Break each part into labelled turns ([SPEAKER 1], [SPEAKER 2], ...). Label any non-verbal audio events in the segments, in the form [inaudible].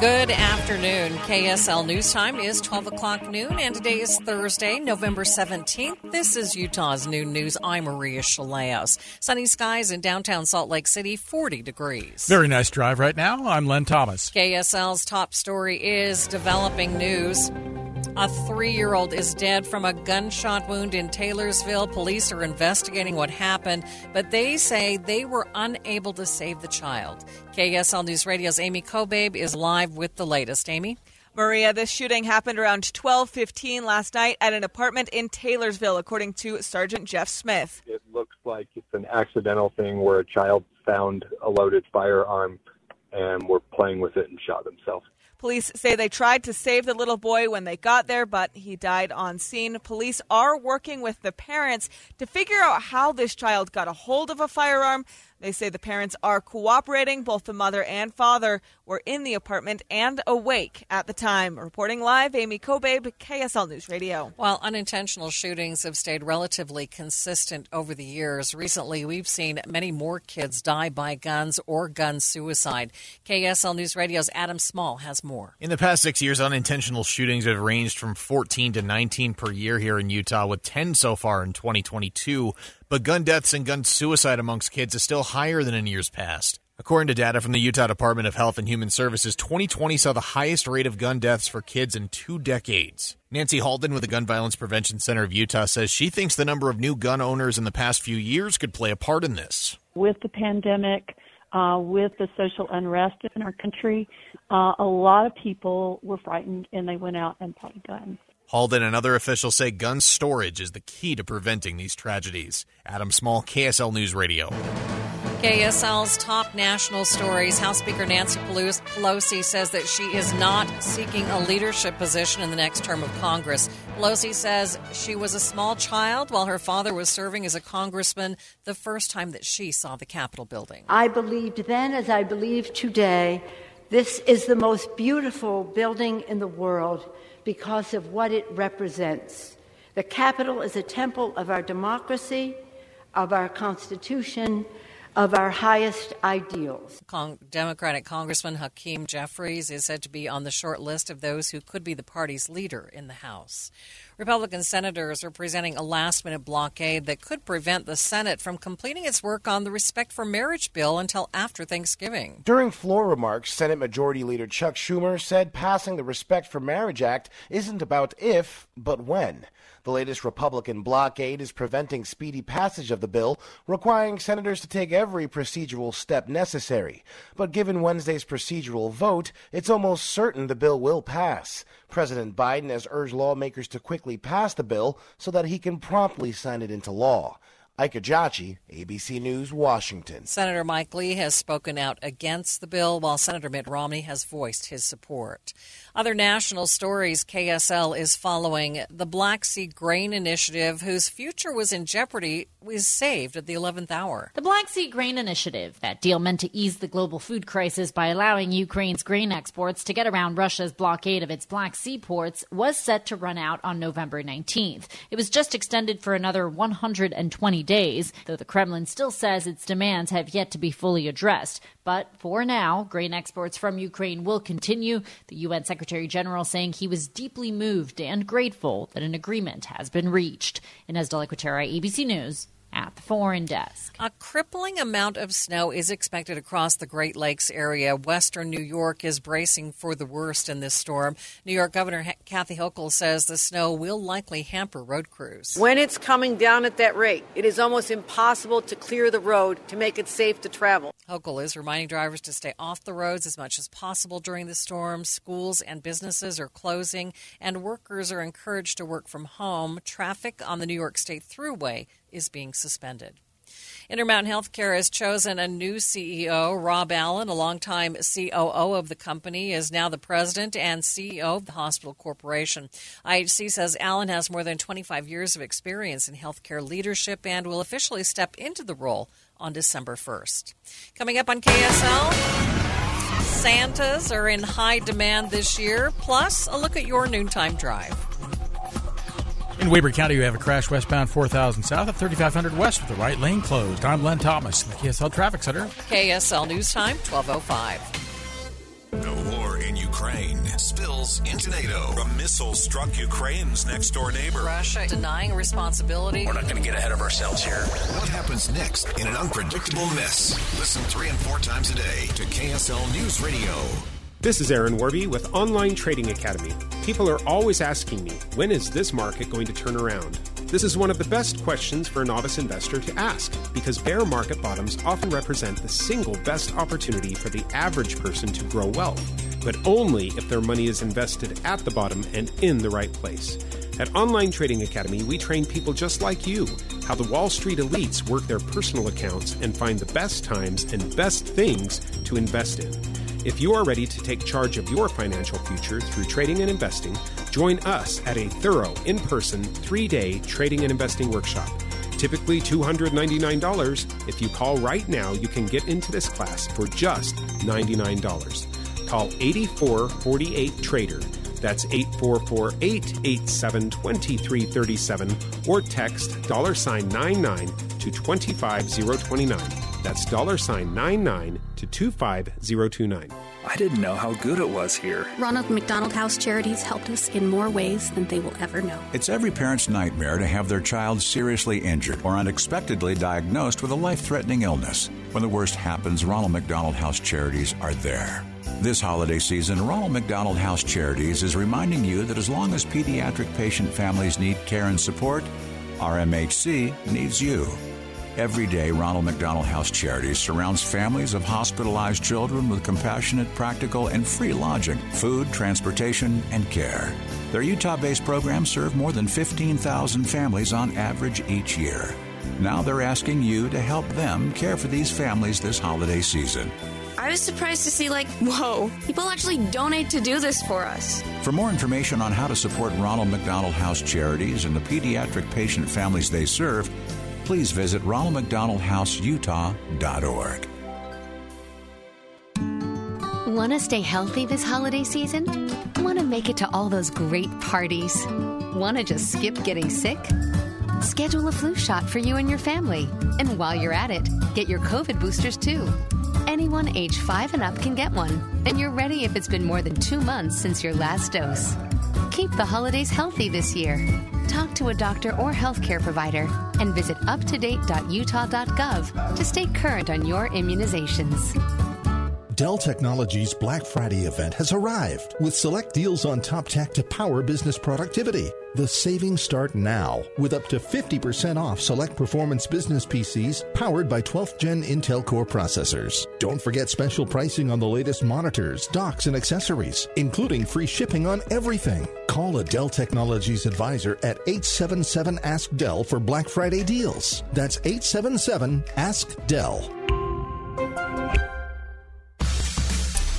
[SPEAKER 1] Good afternoon. KSL News Time is 12 o'clock noon, and today is Thursday, November 17th. This is Utah's Noon News. I'm Maria Shilaos. Sunny skies in downtown Salt Lake City, 40 degrees.
[SPEAKER 2] Very nice drive right now. I'm Len Thomas.
[SPEAKER 1] KSL's top story is developing news. A three year old is dead from a gunshot wound in Taylorsville. Police are investigating what happened, but they say they were unable to save the child. KSL News Radio's Amy Kobabe is live with the latest. Amy?
[SPEAKER 3] Maria, this shooting happened around 12:15 last night at an apartment in Taylorsville, according to Sergeant Jeff Smith.
[SPEAKER 4] It looks like it's an accidental thing where a child found a loaded firearm and were playing with it and shot themselves.
[SPEAKER 3] Police say they tried to save the little boy when they got there, but he died on scene. Police are working with the parents to figure out how this child got a hold of a firearm. They say the parents are cooperating. Both the mother and father were in the apartment and awake at the time. Reporting live, Amy Kobabe, KSL News Radio.
[SPEAKER 1] While unintentional shootings have stayed relatively consistent over the years, recently we've seen many more kids die by guns or gun suicide. KSL News Radio's Adam Small has more.
[SPEAKER 5] In the past six years, unintentional shootings have ranged from 14 to 19 per year here in Utah, with 10 so far in 2022 but gun deaths and gun suicide amongst kids is still higher than in years past. According to data from the Utah Department of Health and Human Services, 2020 saw the highest rate of gun deaths for kids in two decades. Nancy Halden with the Gun Violence Prevention Center of Utah says she thinks the number of new gun owners in the past few years could play a part in this.
[SPEAKER 6] With the pandemic, uh, with the social unrest in our country, uh, a lot of people were frightened and they went out and bought guns.
[SPEAKER 5] Halden and other officials say gun storage is the key to preventing these tragedies. Adam Small, KSL News Radio.
[SPEAKER 1] KSL's top national stories. House Speaker Nancy Pelosi says that she is not seeking a leadership position in the next term of Congress. Pelosi says she was a small child while her father was serving as a congressman the first time that she saw the Capitol building.
[SPEAKER 7] I believed then, as I believe today, this is the most beautiful building in the world because of what it represents. The Capitol is a temple of our democracy, of our Constitution, of our highest ideals.
[SPEAKER 1] Con- Democratic Congressman Hakeem Jeffries is said to be on the short list of those who could be the party's leader in the House. Republican senators are presenting a last minute blockade that could prevent the Senate from completing its work on the Respect for Marriage bill until after Thanksgiving.
[SPEAKER 8] During floor remarks, Senate Majority Leader Chuck Schumer said passing the Respect for Marriage Act isn't about if, but when. The latest Republican blockade is preventing speedy passage of the bill, requiring senators to take every procedural step necessary. But given Wednesday's procedural vote, it's almost certain the bill will pass. President Biden has urged lawmakers to quickly pass the bill so that he can promptly sign it into law. Ike Ejiochi, ABC News, Washington.
[SPEAKER 1] Senator Mike Lee has spoken out against the bill, while Senator Mitt Romney has voiced his support. Other national stories KSL is following. The Black Sea Grain Initiative, whose future was in jeopardy, was saved at the 11th hour.
[SPEAKER 9] The Black Sea Grain Initiative, that deal meant to ease the global food crisis by allowing Ukraine's grain exports to get around Russia's blockade of its Black Sea ports, was set to run out on November 19th. It was just extended for another 120 days, though the Kremlin still says its demands have yet to be fully addressed. But for now, grain exports from Ukraine will continue. The UN Secretary General saying he was deeply moved and grateful that an agreement has been reached. Ines de La Cuetara, ABC News. At the foreign desk.
[SPEAKER 1] A crippling amount of snow is expected across the Great Lakes area. Western New York is bracing for the worst in this storm. New York Governor Kathy Hochul says the snow will likely hamper road crews.
[SPEAKER 10] When it's coming down at that rate, it is almost impossible to clear the road to make it safe to travel.
[SPEAKER 1] Hochul is reminding drivers to stay off the roads as much as possible during the storm. Schools and businesses are closing, and workers are encouraged to work from home. Traffic on the New York State Thruway is being suspended. Intermountain Healthcare has chosen a new CEO. Rob Allen, a longtime COO of the company, is now the president and CEO of the hospital corporation. IHC says Allen has more than 25 years of experience in healthcare leadership and will officially step into the role on December 1st. Coming up on KSL. Santas are in high demand this year, plus a look at your noontime drive.
[SPEAKER 2] In Weber County, you have a crash westbound 4000 south at 3500 west with the right lane closed. I'm Len Thomas in the KSL Traffic Center.
[SPEAKER 1] KSL News Time, 1205.
[SPEAKER 11] The war in Ukraine spills into NATO. A missile struck Ukraine's next door neighbor.
[SPEAKER 1] Russia denying responsibility.
[SPEAKER 11] We're not going to get ahead of ourselves here. What happens next in an unpredictable mess? Listen three and four times a day to KSL News Radio.
[SPEAKER 12] This is Aaron Warby with Online Trading Academy. People are always asking me, when is this market going to turn around? This is one of the best questions for a novice investor to ask because bear market bottoms often represent the single best opportunity for the average person to grow wealth, but only if their money is invested at the bottom and in the right place. At Online Trading Academy, we train people just like you how the Wall Street elites work their personal accounts and find the best times and best things to invest in. If you are ready to take charge of your financial future through trading and investing, join us at a thorough, in person, three day trading and investing workshop. Typically $299. If you call right now, you can get into this class for just $99. Call 8448 Trader. That's 8448 87 2337 or text dollar sign 99 to 25029. That's dollar sign 99 to 25029.
[SPEAKER 13] I didn't know how good it was here.
[SPEAKER 14] Ronald McDonald House Charities helped us in more ways than they will ever know.
[SPEAKER 15] It's every parent's nightmare to have their child seriously injured or unexpectedly diagnosed with a life threatening illness. When the worst happens, Ronald McDonald House Charities are there. This holiday season, Ronald McDonald House Charities is reminding you that as long as pediatric patient families need care and support, RMHC needs you. Every day, Ronald McDonald House Charities surrounds families of hospitalized children with compassionate, practical, and free lodging, food, transportation, and care. Their Utah based programs serve more than 15,000 families on average each year. Now they're asking you to help them care for these families this holiday season.
[SPEAKER 16] I was surprised to see, like, whoa, people actually donate to do this for us.
[SPEAKER 15] For more information on how to support Ronald McDonald House Charities and the pediatric patient families they serve, please visit ronaldmcdonaldhouseutah.org.
[SPEAKER 17] Want to stay healthy this holiday season? Want to make it to all those great parties? Want to just skip getting sick? Schedule a flu shot for you and your family. And while you're at it, get your COVID boosters too. Anyone age 5 and up can get one, and you're ready if it's been more than two months since your last dose. Keep the holidays healthy this year. Talk to a doctor or healthcare provider and visit uptodate.utah.gov to stay current on your immunizations.
[SPEAKER 18] Dell Technologies Black Friday event has arrived with select deals on top tech to power business productivity. The savings start now with up to 50% off select performance business PCs powered by 12th gen Intel Core processors. Don't forget special pricing on the latest monitors, docks, and accessories, including free shipping on everything. Call a Dell Technologies advisor at 877 Ask Dell for Black Friday deals. That's 877 Ask Dell.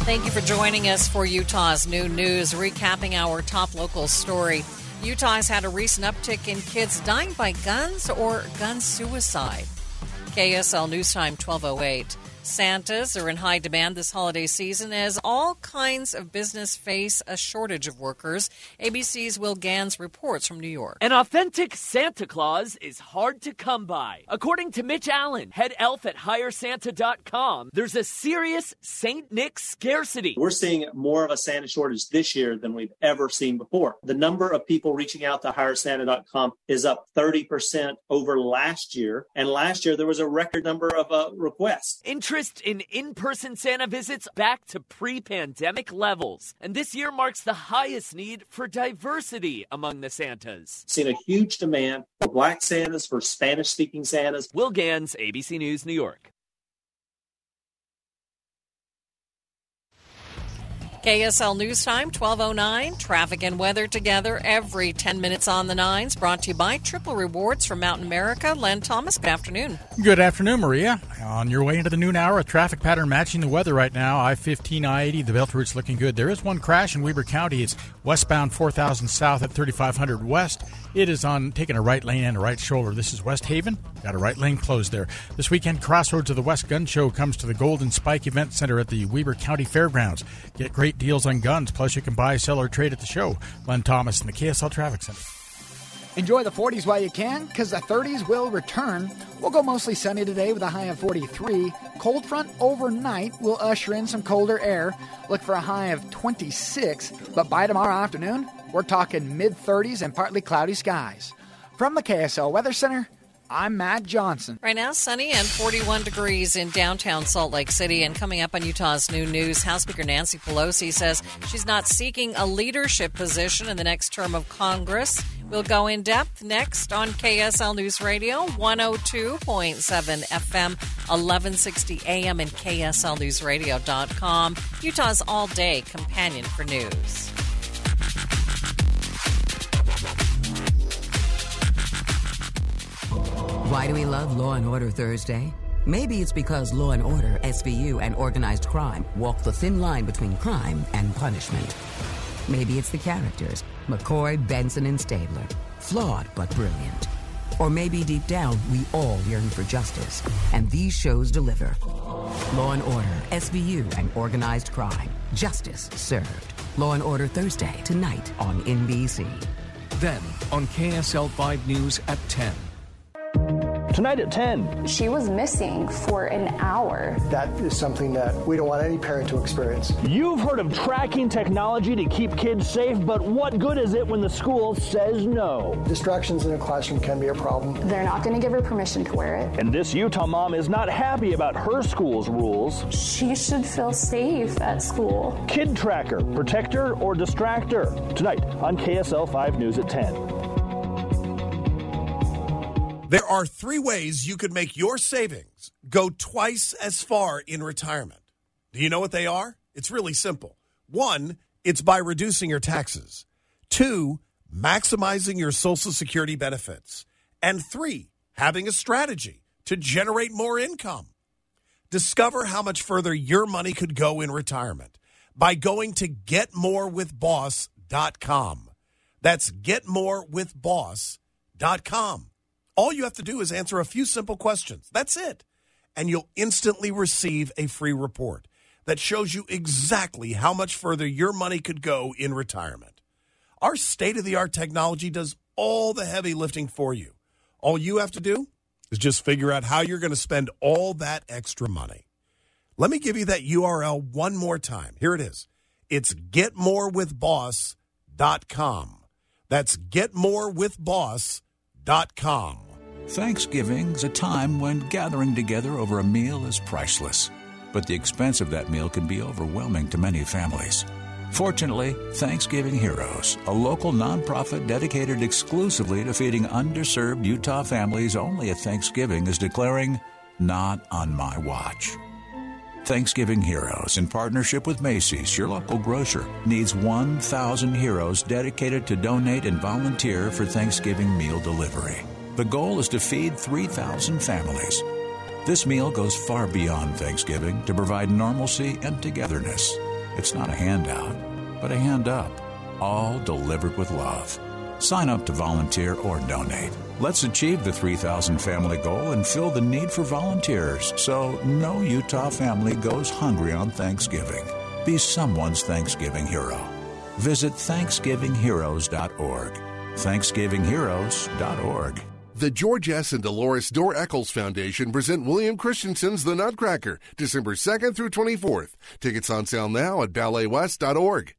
[SPEAKER 1] Thank you for joining us for Utah's Noon News, recapping our top local story. Utah has had a recent uptick in kids dying by guns or gun suicide. KSL News Time 1208. Santas are in high demand this holiday season as all kinds of business face a shortage of workers. ABC's Will Ganss reports from New York.
[SPEAKER 19] An authentic Santa Claus is hard to come by. According to Mitch Allen, head elf at HireSanta.com, there's a serious St. Nick scarcity.
[SPEAKER 20] We're seeing more of a Santa shortage this year than we've ever seen before. The number of people reaching out to HireSanta.com is up 30% over last year. And last year, there was a record number of uh, requests.
[SPEAKER 19] Interest in in person Santa visits back to pre pandemic levels. And this year marks the highest need for diversity among the Santas.
[SPEAKER 20] Seen a huge demand for black Santas, for Spanish speaking Santas.
[SPEAKER 19] Will Ganss, ABC News, New York.
[SPEAKER 1] KSL News Time, 1209. Traffic and weather together every 10 minutes on the nines. Brought to you by Triple Rewards from Mountain America. Len Thomas, good afternoon.
[SPEAKER 2] Good afternoon, Maria. On your way into the noon hour, a traffic pattern matching the weather right now. I 15, I 80, the belt route's looking good. There is one crash in Weber County. It's westbound 4000 south at 3500 west. It is on taking a right lane and a right shoulder. This is West Haven. Got a right lane closed there. This weekend, Crossroads of the West Gun Show comes to the Golden Spike Event Center at the Weber County Fairgrounds. Get great deals on guns, plus you can buy, sell, or trade at the show. Len Thomas in the KSL Traffic Center.
[SPEAKER 21] Enjoy the 40s while you can, because the 30s will return. We'll go mostly sunny today with a high of 43. Cold front overnight will usher in some colder air. Look for a high of 26. But by tomorrow afternoon, we're talking mid 30s and partly cloudy skies. From the KSL Weather Center, I'm Matt Johnson.
[SPEAKER 1] Right now, sunny and 41 degrees in downtown Salt Lake City. And coming up on Utah's Noon News, House Speaker Nancy Pelosi says she's not seeking a leadership position in the next term of Congress. We'll go in depth next on KSL News Radio, 102.7 FM, 1160 AM, and KSLNewsRadio.com, Utah's all day companion for news.
[SPEAKER 22] Why do we love Law and Order Thursday? Maybe it's because Law and Order, SVU, and organized crime walk the thin line between crime and punishment. Maybe it's the characters McCoy, Benson, and Stabler. Flawed but brilliant. Or maybe deep down, we all yearn for justice, and these shows deliver. Law and Order, SVU, and organized crime. Justice served. Law and Order Thursday, tonight on NBC.
[SPEAKER 23] Then on KSL 5 News at 10.
[SPEAKER 24] Tonight at 10.
[SPEAKER 25] She was missing for an hour.
[SPEAKER 24] That is something that we don't want any parent to experience.
[SPEAKER 26] You've heard of tracking technology to keep kids safe, but what good is it when the school says no?
[SPEAKER 24] Distractions in a classroom can be a problem.
[SPEAKER 25] They're not going to give her permission to wear it.
[SPEAKER 26] And this Utah mom is not happy about her school's rules.
[SPEAKER 25] She should feel safe at school.
[SPEAKER 26] Kid tracker, Protector or Distractor. Tonight on KSL 5 News at 10.
[SPEAKER 27] There are three ways you could make your savings go twice as far in retirement. Do you know what they are? It's really simple. One, it's by reducing your taxes. Two, maximizing your Social Security benefits. And three, having a strategy to generate more income. Discover how much further your money could go in retirement by going to getmorewithboss.com. That's getmorewithboss.com. All you have to do is answer a few simple questions. That's it. And you'll instantly receive a free report that shows you exactly how much further your money could go in retirement. Our state of the art technology does all the heavy lifting for you. All you have to do is just figure out how you're going to spend all that extra money. Let me give you that URL one more time. Here it is. It's getmorewithboss.com. That's getmorewithboss.com.
[SPEAKER 15] Thanksgiving's a time when gathering together over a meal is priceless, but the expense of that meal can be overwhelming to many families. Fortunately, Thanksgiving Heroes, a local nonprofit dedicated exclusively to feeding underserved Utah families only at Thanksgiving, is declaring, Not on my watch. Thanksgiving Heroes, in partnership with Macy's, your local grocer, needs 1,000 heroes dedicated to donate and volunteer for Thanksgiving meal delivery. The goal is to feed 3,000 families. This meal goes far beyond Thanksgiving to provide normalcy and togetherness. It's not a handout, but a hand up, all delivered with love. Sign up to volunteer or donate. Let's achieve the 3,000 family goal and fill the need for volunteers so no Utah family goes hungry on Thanksgiving. Be someone's Thanksgiving hero. Visit ThanksgivingHeroes.org. ThanksgivingHeroes.org.
[SPEAKER 28] The George S. and Dolores Doré Eccles Foundation present Willam Christensen's The Nutcracker, December 2nd through 24th. Tickets on sale now at balletwest.org.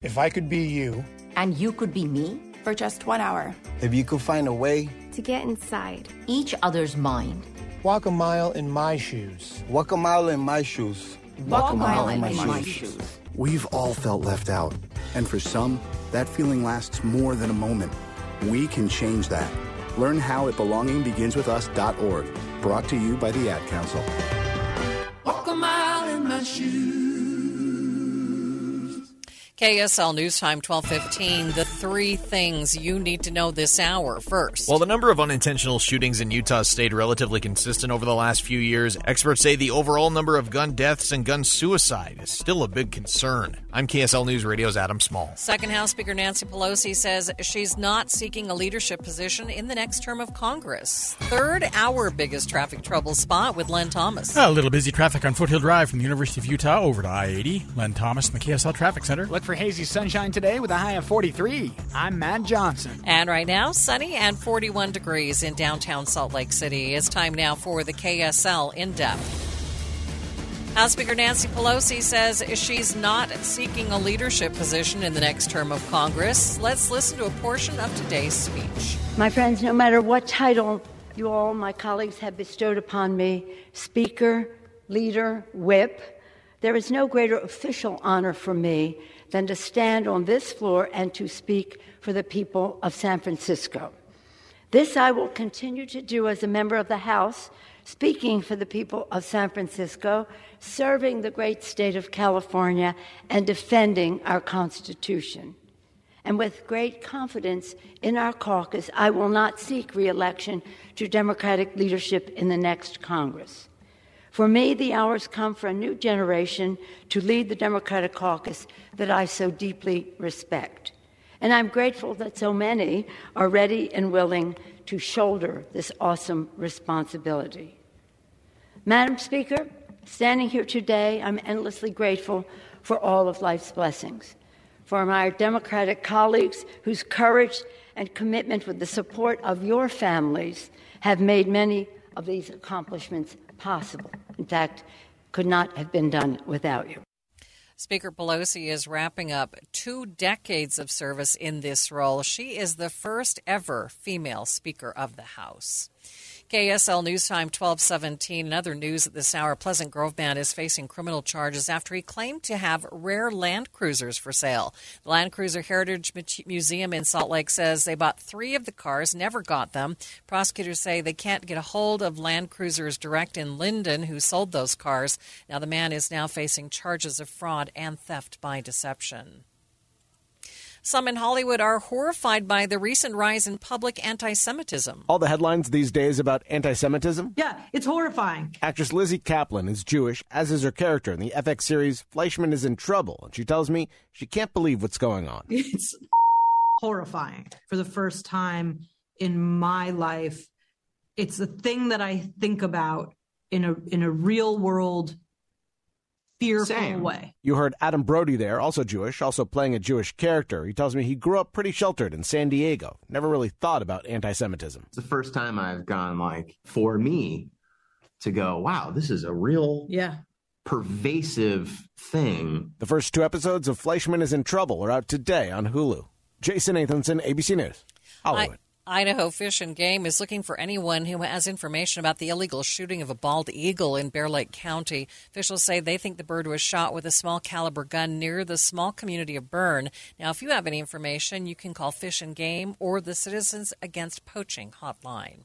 [SPEAKER 29] If I could be you,
[SPEAKER 17] and you could be me.
[SPEAKER 30] For just one hour,
[SPEAKER 29] if you could find a way.
[SPEAKER 17] To get inside. Each other's mind,
[SPEAKER 29] walk a mile in my shoes,
[SPEAKER 31] walk a mile in my shoes,
[SPEAKER 17] walk, walk a mile, mile in, my, my shoes. shoes.
[SPEAKER 32] We've all felt left out, and for some, that feeling lasts more than a moment. We can change that. Learn how at belongingbeginswithus.org. Brought to you by the Ad Council.
[SPEAKER 33] Walk a mile in my shoes.
[SPEAKER 1] KSL News Time 1215. The three things you need to know this hour first.
[SPEAKER 5] While the number of unintentional shootings in Utah stayed relatively consistent over the last few years, experts say the overall number of gun deaths and gun suicide is still a big concern. I'm KSL News Radio's Adam Small.
[SPEAKER 1] Second House Speaker Nancy Pelosi says she's not seeking a leadership position in the next term of Congress. Third, our biggest traffic trouble spot with Len Thomas.
[SPEAKER 20] A little busy traffic on Foothill Drive from the University of Utah over to I 80. Len Thomas in the KSL Traffic Center.
[SPEAKER 21] Look for hazy sunshine today with a high of 43. I'm Matt Johnson.
[SPEAKER 1] And right now, sunny and 41 degrees in downtown Salt Lake City. It's time now for the KSL in depth. House Speaker Nancy Pelosi says she's not seeking a leadership position in the next term of Congress. Let's listen to a portion of today's speech.
[SPEAKER 34] My friends, no matter what title you all, my colleagues, have bestowed upon me Speaker, Leader, Whip there is no greater official honor for me than to stand on this floor and to speak for the people of San Francisco. This I will continue to do as a member of the House, speaking for the people of San Francisco, serving the great state of California, and defending our Constitution. And with great confidence in our caucus, I will not seek reelection to Democratic leadership in the next Congress. For me, the hours come for a new generation to lead the Democratic caucus that I so deeply respect. And I'm grateful that so many are ready and willing to shoulder this awesome responsibility. Madam Speaker, standing here today, I'm endlessly grateful for all of life's blessings. For my Democratic colleagues whose courage and commitment with the support of your families have made many of these accomplishments possible. In fact, could not have been done without you.
[SPEAKER 1] Speaker Pelosi is wrapping up two decades of service in this role. She is the first ever female Speaker of the House. KSL News Time 1217. Another news at this hour. Pleasant Grove man is facing criminal charges after he claimed to have rare Land Cruisers for sale. The Land Cruiser Heritage Museum in Salt Lake says they bought three of the cars, never got them. Prosecutors say they can't get a hold of Land Cruisers Direct in Lindon, who sold those cars. Now the man is now facing charges of fraud and theft by deception. Some in Hollywood are horrified by the recent rise in public anti Semitism.
[SPEAKER 8] All the headlines these days about anti Semitism?
[SPEAKER 35] Yeah, it's horrifying.
[SPEAKER 8] Actress Lizzy Caplan is Jewish, as is her character in the FX series Fleischman is in Trouble. And she tells me she can't believe what's going on. [laughs]
[SPEAKER 35] It's horrifying. For the first time in my life, it's the thing that I think about in a in a real world fearful Same. way.
[SPEAKER 8] You heard Adam Brody there, also Jewish, also playing a Jewish character. He tells me he grew up pretty sheltered in San Diego. Never really thought about anti Semitism.
[SPEAKER 36] It's the first time I've gone, like, for me to go, wow, this is a real.
[SPEAKER 35] Yeah.
[SPEAKER 36] Pervasive thing.
[SPEAKER 8] The first two episodes of Fleischman is in Trouble are out today on Hulu. Jason Nathanson, ABC News, Hollywood. I-
[SPEAKER 1] Idaho Fish and Game is looking for anyone who has information about the illegal shooting of a bald eagle in Bear Lake County. Officials say they think the bird was shot with a small caliber gun near the small community of Bern. Now, if you have any information, you can call Fish and Game or the Citizens Against Poaching hotline.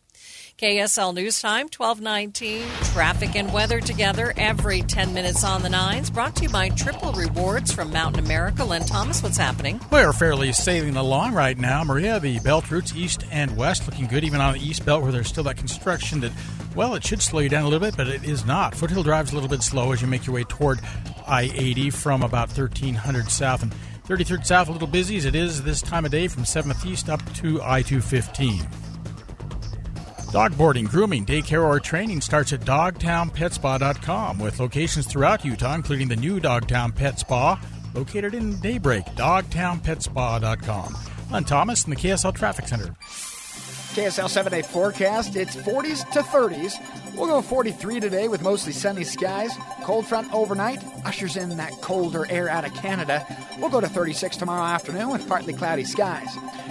[SPEAKER 1] KSL News Time, 1219. Traffic and weather together every 10 minutes on the nines. Brought to you by Triple Rewards from Mountain America. Len Thomas, what's happening?
[SPEAKER 27] We're fairly sailing along right now. Maria, the belt routes east and west looking good, even on the east belt where there's still that construction that, well, it should slow you down a little bit, but it is not. Foothill Drive's a little bit slow as you make your way toward I 80 from about 1300 south and 33rd south, a little busy as it is this time of day from 7th east up to I 215. Dog boarding, grooming, daycare, or training starts at dogtownpetspa.com with locations throughout Utah, including the new Dogtown Pet Spa located in Daybreak, dogtownpetspa.com. I'm Thomas in the KSL Traffic Center.
[SPEAKER 21] KSL 7 day forecast, it's 40s to 30s. We'll go 43 today with mostly sunny skies. Cold front overnight ushers in that colder air out of Canada. We'll go to 36 tomorrow afternoon with partly cloudy skies.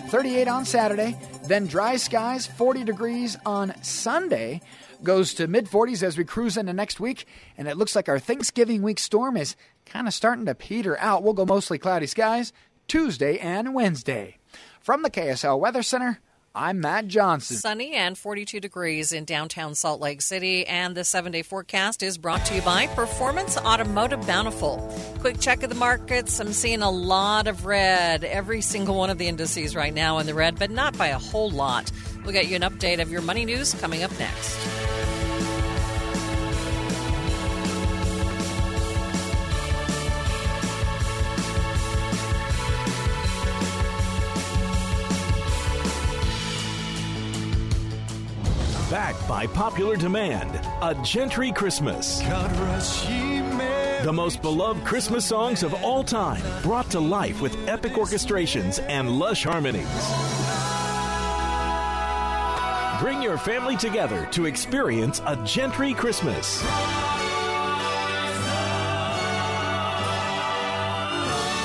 [SPEAKER 21] 38 on Saturday, then dry skies, 40 degrees on Sunday. Goes to mid 40s as we cruise into next week, and it looks like our Thanksgiving week storm is kind of starting to peter out. We'll go mostly cloudy skies Tuesday and Wednesday. From the KSL Weather Center, I'm Matt Johnson.
[SPEAKER 1] Sunny and 42 degrees in downtown Salt Lake City. And the seven day forecast is brought to you by Performance Automotive Bountiful. Quick check of the markets. I'm seeing a lot of red. Every single one of the indices right now in the red, but not by a whole lot. We'll get you an update of your money news coming up next.
[SPEAKER 37] Backed by popular demand, A Gentri Christmas. The most beloved Christmas songs of all time, brought to life with epic orchestrations and lush harmonies. Bring your family together to experience A Gentri Christmas.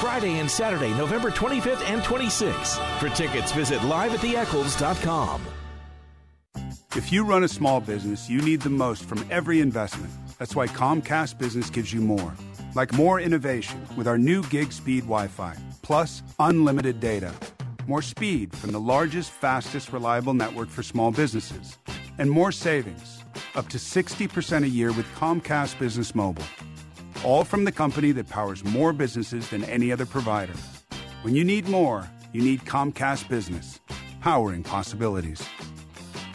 [SPEAKER 37] Friday and Saturday, November 25th and 26th. For tickets, visit liveattheeccles.com.
[SPEAKER 38] If you run a small business, you need the most from every investment. That's why Comcast Business gives you more. Like more innovation with our new gig speed Wi Fi, plus unlimited data. More speed from the largest, fastest, reliable network for small businesses. And more savings, up to 60% a year with Comcast Business Mobile. All from the company that powers more businesses than any other provider. When you need more, you need Comcast Business, powering possibilities.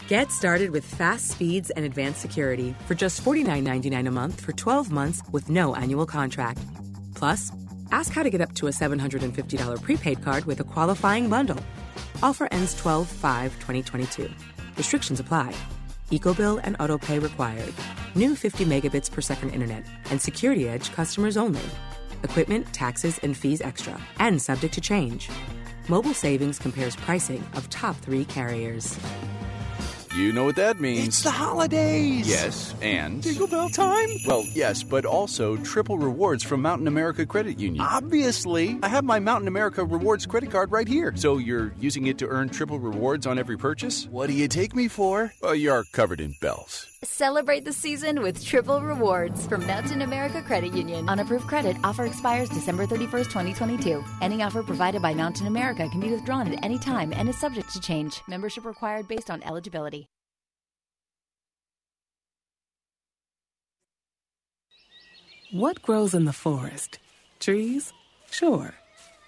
[SPEAKER 22] Get started with fast speeds and advanced security for just $49.99 a month for 12 months with no annual contract. Plus, ask how to get up to a $750 prepaid card with a qualifying bundle. Offer ends 12 5 2022. Restrictions apply. EcoBill and AutoPay required. New 50 megabits per second internet and Security Edge customers only. Equipment, taxes, and fees extra and subject to change. Mobile Savings compares pricing of top three carriers.
[SPEAKER 39] You know what that means.
[SPEAKER 40] It's the holidays.
[SPEAKER 39] Yes, and.
[SPEAKER 40] Jingle bell time?
[SPEAKER 39] Well, yes, but also triple rewards from Mountain America Credit Union.
[SPEAKER 40] Obviously.
[SPEAKER 39] I have my Mountain America Rewards credit card right here. So you're using it to earn triple rewards on every purchase?
[SPEAKER 40] What do you take me for?
[SPEAKER 39] Uh, well, you're covered in bells.
[SPEAKER 41] Celebrate the season with triple rewards from Mountain America Credit Union. On approved credit, offer expires December 31st, 2022. Any offer provided by Mountain America can be withdrawn at any time and is subject to change. Membership required based on eligibility.
[SPEAKER 42] What grows in the forest? Trees? Sure.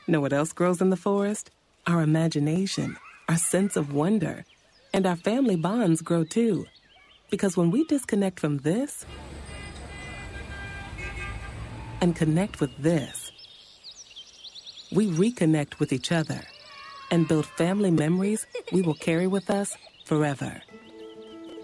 [SPEAKER 42] Know what else grows in the forest? Our imagination, our sense of wonder, and our family bonds grow too. Because when we disconnect from this and connect with this, we reconnect with each other and build family memories we will carry with us forever.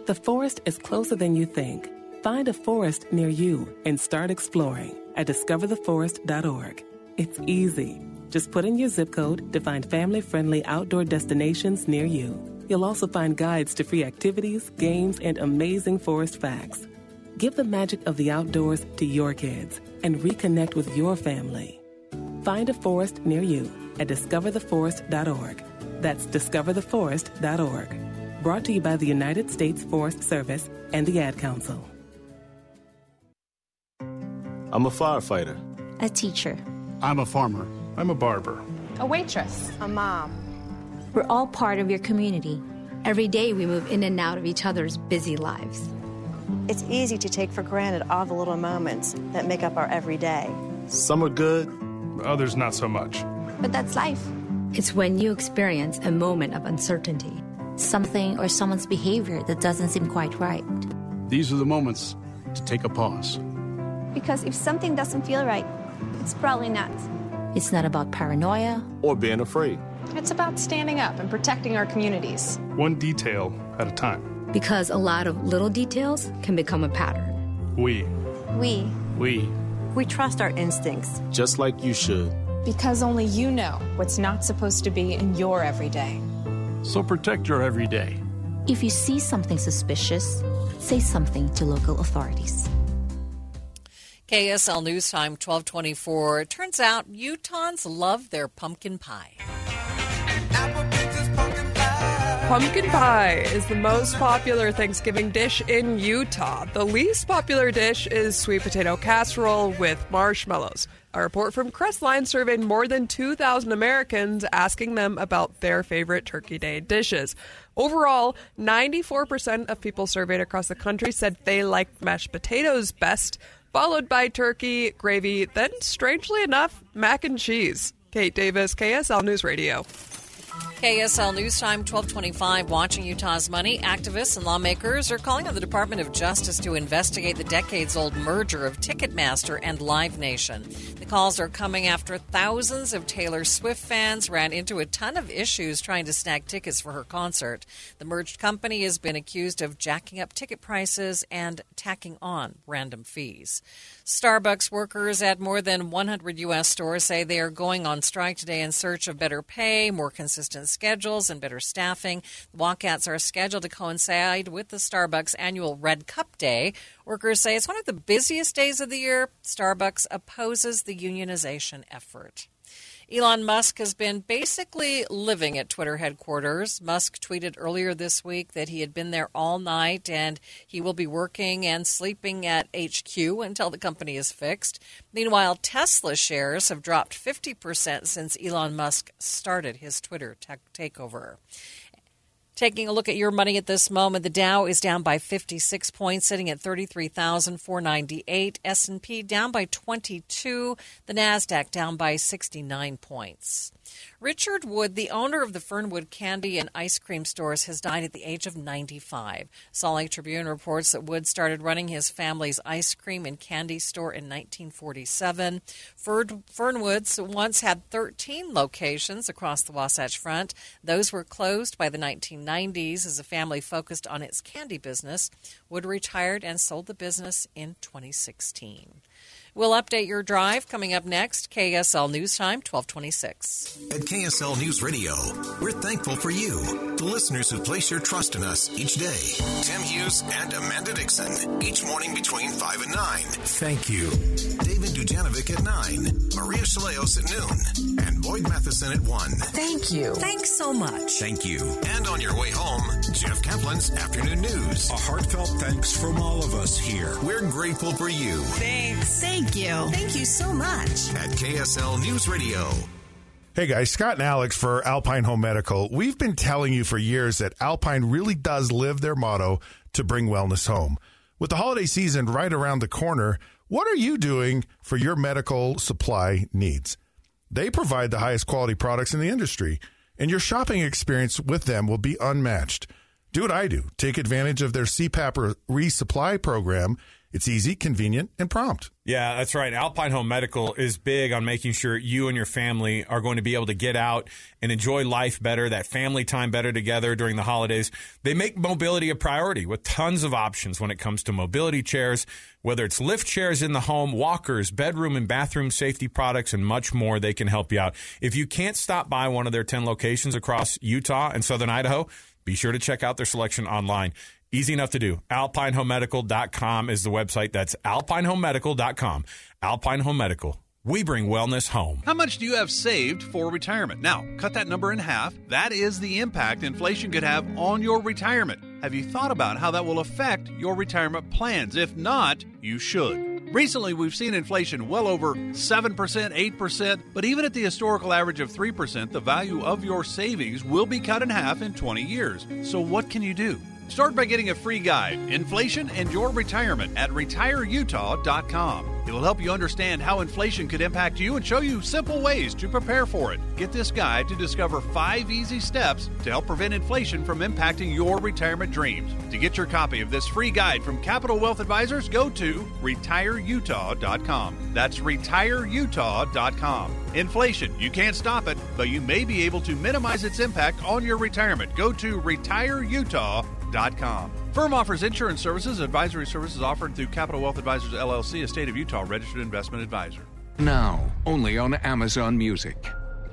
[SPEAKER 42] The forest is closer than you think. Find a forest near you and start exploring at discovertheforest.org. It's easy. Just put in your zip code to find family friendly outdoor destinations near you. You'll also find guides to free activities, games, and amazing forest facts. Give the magic of the outdoors to your kids and reconnect with your family. Find a forest near you at discovertheforest.org. That's discovertheforest.org. Brought to you by the United States Forest Service and the Ad Council.
[SPEAKER 43] I'm a firefighter.
[SPEAKER 17] A teacher.
[SPEAKER 44] I'm a farmer.
[SPEAKER 45] I'm a barber.
[SPEAKER 46] A waitress.
[SPEAKER 47] A mom.
[SPEAKER 17] We're all part of your community.
[SPEAKER 48] Every day we move in and out of each other's busy lives.
[SPEAKER 49] It's easy to take for granted all the little moments that make up our everyday.
[SPEAKER 50] Some are good,
[SPEAKER 51] others not so much.
[SPEAKER 48] But that's life. It's when you experience a moment of uncertainty,
[SPEAKER 52] something or someone's behavior that doesn't seem quite right.
[SPEAKER 53] These are the moments to take a pause.
[SPEAKER 54] Because if something doesn't feel right, it's probably not.
[SPEAKER 52] It's not about paranoia
[SPEAKER 50] or being afraid.
[SPEAKER 55] It's about standing up and protecting our communities.
[SPEAKER 51] One detail at a time.
[SPEAKER 48] Because a lot of little details can become a pattern.
[SPEAKER 51] We.
[SPEAKER 54] We.
[SPEAKER 51] We.
[SPEAKER 49] We trust our instincts.
[SPEAKER 50] Just like you should.
[SPEAKER 55] Because only you know what's not supposed to be in your everyday.
[SPEAKER 53] So protect your everyday.
[SPEAKER 52] If you see something suspicious, say something to local authorities.
[SPEAKER 1] KSL News Time 1224. It turns out Utahns love their pumpkin pie.
[SPEAKER 56] Pumpkin pie is the most popular Thanksgiving dish in Utah. The least popular dish is sweet potato casserole with marshmallows. A report from Crestline surveyed more than 2,000 Americans asking them about their favorite Turkey Day dishes. Overall, 94% of people surveyed across the country said they liked mashed potatoes best, followed by turkey, gravy, then, strangely enough, mac and cheese. Kate Davis, KSL News Radio.
[SPEAKER 1] KSL News Time 1225. Watching Utah's money, activists and lawmakers are calling on the Department of Justice to investigate the decades old merger of Ticketmaster and Live Nation. The calls are coming after thousands of Taylor Swift fans ran into a ton of issues trying to snag tickets for her concert. The merged company has been accused of jacking up ticket prices and tacking on random fees. Starbucks workers at more than 100 U.S. stores say they are going on strike today in search of better pay, more consistent schedules, and better staffing. Walkouts are scheduled to coincide with the Starbucks annual Red Cup Day. Workers say it's one of the busiest days of the year. Starbucks opposes the unionization effort. Elon Musk has been basically living at Twitter headquarters. Musk tweeted earlier this week that he had been there all night and he will be working and sleeping at HQ until the company is fixed. Meanwhile, Tesla shares have dropped 50% since Elon Musk started his Twitter tech takeover. Taking a look at your money at this moment, the Dow is down by 56 points, sitting at 33,498. S&P down by 22. The Nasdaq down by 69 points. Richard Wood, the owner of the Fernwood Candy and Ice Cream stores, has died at the age of 95. Salt Lake Tribune reports that Wood started running his family's ice cream and candy store in 1947. Fernwoods once had 13 locations across the Wasatch Front. Those were closed by the 1990s as the family focused on its candy business. Wood retired and sold the business in 2016. We'll update your drive coming up next. KSL News Time, 1226.
[SPEAKER 57] At KSL News Radio, we're thankful for you, the listeners who place your trust in us each day. Tim Hughes and Amanda Dickson, each morning between 5 and 9. Thank you. David Dujanovic at 9, Maria Shilaos at noon, and Boyd Matheson at 1.
[SPEAKER 58] Thank you.
[SPEAKER 1] Thanks so much.
[SPEAKER 57] Thank you. And on your way home, Jeff Caplan's Afternoon News.
[SPEAKER 59] A heartfelt thanks from all of us here.
[SPEAKER 57] We're grateful for you.
[SPEAKER 58] Thanks. Thank you. Thank you so much.
[SPEAKER 57] At KSL News Radio.
[SPEAKER 28] Hey guys, Scott and Alex for Alpine Home Medical. We've been telling you for years that Alpine really does live their motto to bring wellness home. With the holiday season right around the corner, what are you doing for your medical supply needs? They provide the highest quality products in the industry, and your shopping experience with them will be unmatched. Do what I do. Take advantage of their CPAP resupply program. It's easy, convenient, and prompt.
[SPEAKER 60] Yeah, that's right. Alpine Home Medical is big on making sure you and your family are going to be able to get out and enjoy life better, that family time better together during the holidays. They make mobility a priority with tons of options when it comes to mobility chairs, whether it's lift chairs in the home, walkers, bedroom and bathroom safety products, and much more. They can help you out. If you can't stop by one of their 10 locations across Utah and southern Idaho, be sure to check out their selection online. Easy enough to do. AlpineHomeMedical.com is the website. That's AlpineHomeMedical.com. Alpine Home Medical. We bring wellness home.
[SPEAKER 61] How much do you have saved for retirement? Now, cut that number in half. That is the impact inflation could have on your retirement. Have you thought about how that will affect your retirement plans? If not, you should. Recently, we've seen inflation well over 7%, 8%, but even at the historical average of 3%, the value of your savings will be cut in half in 20 years. So, what can you do? Start by getting a free guide, Inflation and Your Retirement, at retireutah.com. It will help you understand how inflation could impact you and show you simple ways to prepare for it. Get this guide to discover five easy steps to help prevent inflation from impacting your retirement dreams. To get your copy of this free guide from Capital Wealth Advisors, go to retireutah.com. That's retireutah.com. Inflation, you can't stop it, but you may be able to minimize its impact on your retirement. Go to retireutah.com. Firm offers insurance services, advisory services offered through Capital Wealth Advisors LLC, a state of Utah registered investment advisor.
[SPEAKER 62] Now, only on Amazon Music.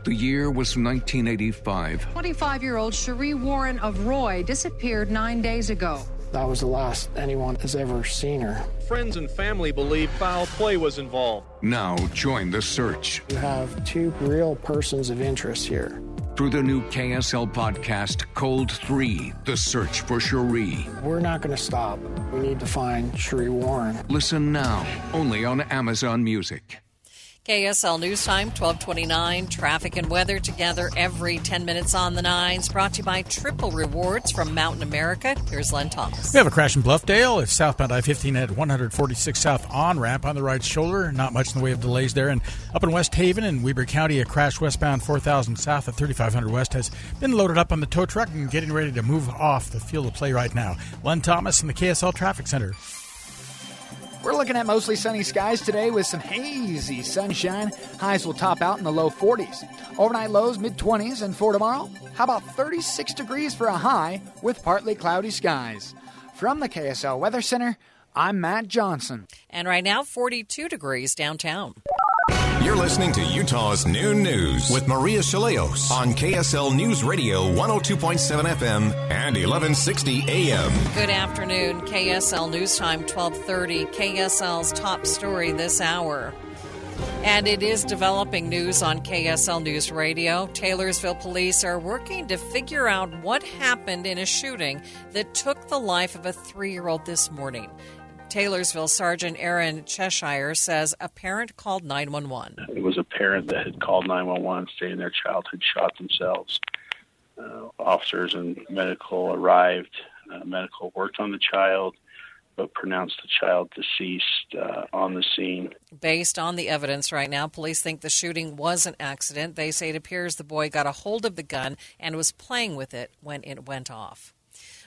[SPEAKER 62] The year was 1985.
[SPEAKER 63] 25 year old Sheree Warren of Roy disappeared nine days ago.
[SPEAKER 29] That was the last anyone has ever seen her.
[SPEAKER 35] Friends and family believe foul play was involved.
[SPEAKER 62] Now, join the search.
[SPEAKER 29] You have two real persons of interest here.
[SPEAKER 62] Through the new KSL podcast, Cold 3 The Search for Sheree.
[SPEAKER 29] We're not going to stop. We need to find Sheree Warren.
[SPEAKER 62] Listen now, only on Amazon Music.
[SPEAKER 1] KSL News Time, 1229. Traffic and weather together every 10 minutes on the nines. Brought to you by Triple Rewards from Mountain America. Here's Len Thomas.
[SPEAKER 27] We have a crash in Bluffdale. It's southbound I 15 at 146 South on ramp on the right shoulder. Not much in the way of delays there. And up in West Haven in Weber County, a crash westbound 4000 South at 3500 West has been loaded up on the tow truck and getting ready to move off the field of play right now. Len Thomas in the KSL Traffic Center.
[SPEAKER 21] We're looking at mostly sunny skies today with some hazy sunshine. Highs will top out in the low 40s. Overnight lows mid 20s, and for tomorrow, how about 36 degrees for a high with partly cloudy skies? From the KSL Weather Center, I'm Matt Johnson.
[SPEAKER 1] And right now, 42 degrees downtown.
[SPEAKER 57] You're listening to Utah's Noon News with Maria Shilaos on KSL News Radio 102.7 FM and 1160 AM.
[SPEAKER 1] Good afternoon. KSL News Time 1230. KSL's top story this hour. And it is developing news on KSL News Radio. Taylorsville police are working to figure out what happened in a shooting that took the life of a three year old this morning. Taylorsville Sergeant Aaron Cheshire says a parent called 911.
[SPEAKER 64] It was a parent that had called 911 saying their child had shot themselves. Uh, officers and medical arrived. Uh, medical worked on the child, but pronounced the child deceased uh, on the scene.
[SPEAKER 1] Based on the evidence right now, police think the shooting was an accident. They say it appears the boy got a hold of the gun and was playing with it when it went off.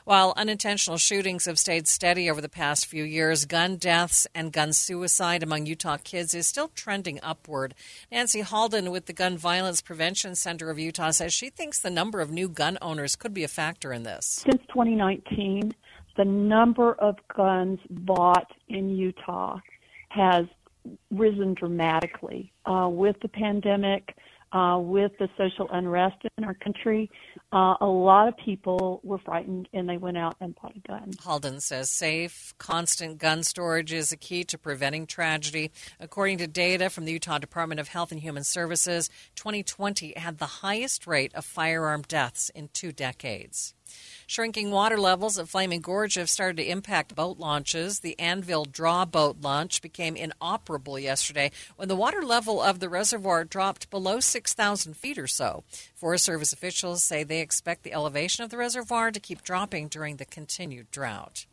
[SPEAKER 1] While unintentional shootings have stayed steady over the past few years, gun deaths and gun suicide among Utah kids is still trending upward. Nancy Halden with the Gun Violence Prevention Center of Utah says she thinks the number of new gun owners could be a factor in this.
[SPEAKER 65] Since 2019, the number of guns bought in Utah has risen dramatically. Uh, with the pandemic, uh, with the social unrest in our country, uh, a lot of people were frightened and they went out and bought a gun.
[SPEAKER 1] Halden says safe, constant gun storage is a key to preventing tragedy. According to data from the Utah Department of Health and Human Services, 2020 had the highest rate of firearm deaths in two decades. Shrinking water levels at Flaming Gorge have started to impact boat launches. The Anvil Draw boat launch became inoperable yesterday when the water level of the reservoir dropped below 6,000 feet or so. Forest Service officials say they expect the elevation of the reservoir to keep dropping during the continued drought.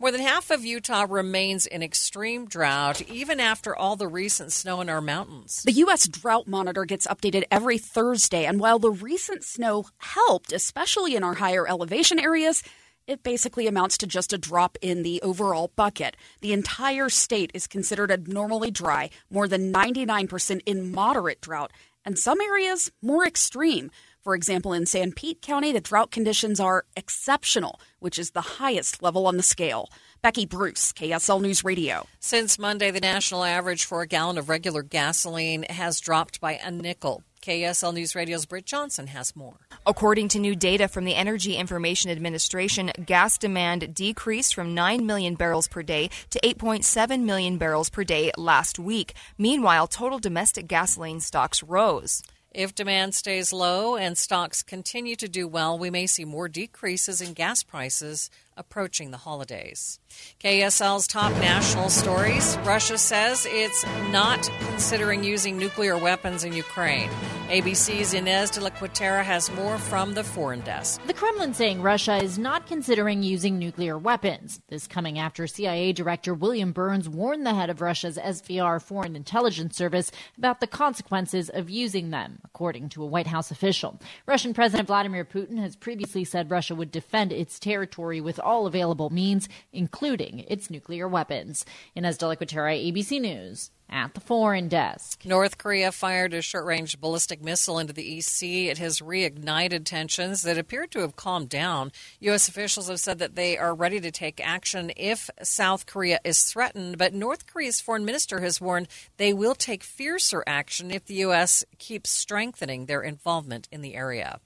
[SPEAKER 1] More than half of Utah remains in extreme drought, even after all the recent snow in our mountains.
[SPEAKER 66] The U.S. Drought Monitor gets updated every Thursday, and while the recent snow helped, especially in our higher elevation areas, it basically amounts to just a drop in the overall bucket. The entire state is considered abnormally dry, more than 99% in moderate drought, and some areas more extreme. For example, in Sanpete County, the drought conditions are exceptional, which is the highest level on the scale. Becky Bruce, KSL News Radio.
[SPEAKER 1] Since Monday, the national average for a gallon of regular gasoline has dropped by a nickel. KSL News Radio's Britt Johnson has more.
[SPEAKER 67] According to new data from the Energy Information Administration, gas demand decreased from 9 million barrels per day to 8.7 million barrels per day last week. Meanwhile, total domestic gasoline stocks rose.
[SPEAKER 1] If demand stays low and stocks continue to do well, we may see more decreases in gas prices approaching the holidays. KSL's top national stories Russia says it's not considering using nuclear weapons in Ukraine. ABC's Ines de La Cuetara has more from the foreign desk.
[SPEAKER 9] The Kremlin saying Russia is not considering using nuclear weapons. This coming after CIA Director William Burns warned the head of Russia's SVR Foreign Intelligence Service about the consequences of using them, according to a White House official. Russian President Vladimir Putin has previously said Russia would defend its territory with all available means, including its nuclear weapons. Ines de La Cuetara, ABC News at the foreign desk.
[SPEAKER 1] North Korea fired a short range ballistic missile into the Sea. It has reignited tensions that appear to have calmed down. U.S. officials have said that they are ready to take action if South Korea is threatened, but North Korea's foreign minister has warned they will take fiercer action if the U.S. keeps strengthening their involvement in the area.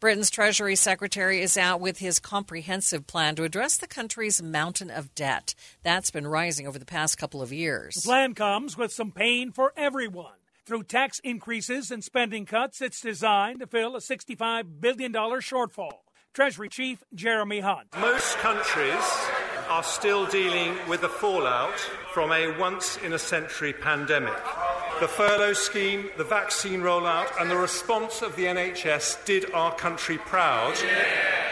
[SPEAKER 1] Britain's Treasury Secretary is out with his comprehensive plan to address the country's mountain of debt. That's been rising over the past couple of years.
[SPEAKER 60] The plan comes with some pain for everyone. Through tax increases and spending cuts, it's designed to fill a $65 billion shortfall. Treasury Chief Jeremy Hunt.
[SPEAKER 68] Most countries are still dealing with the fallout from a once in a century pandemic. The furlough scheme, the vaccine rollout, and the response of the NHS did our country proud,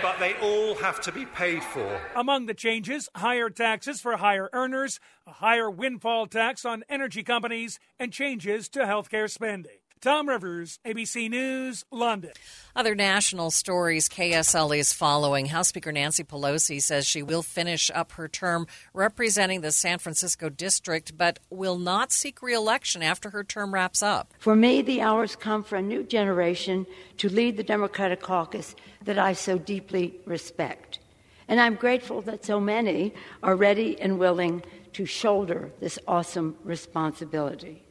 [SPEAKER 68] but they all have to be paid for.
[SPEAKER 60] Among the changes, higher taxes for higher earners, a higher windfall tax on energy companies, and changes to healthcare spending. Tom Rivers, ABC News, London.
[SPEAKER 1] Other national stories KSL is following. House Speaker Nancy Pelosi says she will finish up her term representing the San Francisco district, but will not seek reelection after her term wraps up.
[SPEAKER 34] For me, the hours come for a new generation to lead the Democratic caucus that I so deeply respect. And I'm grateful that so many are ready and willing to shoulder this awesome responsibility.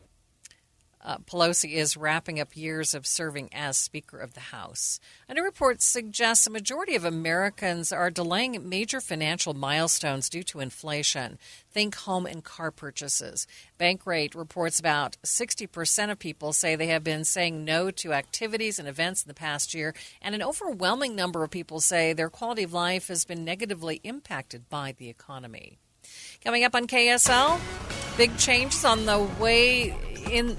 [SPEAKER 1] Uh, Pelosi is wrapping up years of serving as Speaker of the House. A new report suggests a majority of Americans are delaying major financial milestones due to inflation. Think home and car purchases. Bankrate reports about 60% of people say they have been saying no to activities and events in the past year, and an overwhelming number of people say their quality of life has been negatively impacted by the economy. Coming up on KSL, big changes on the way in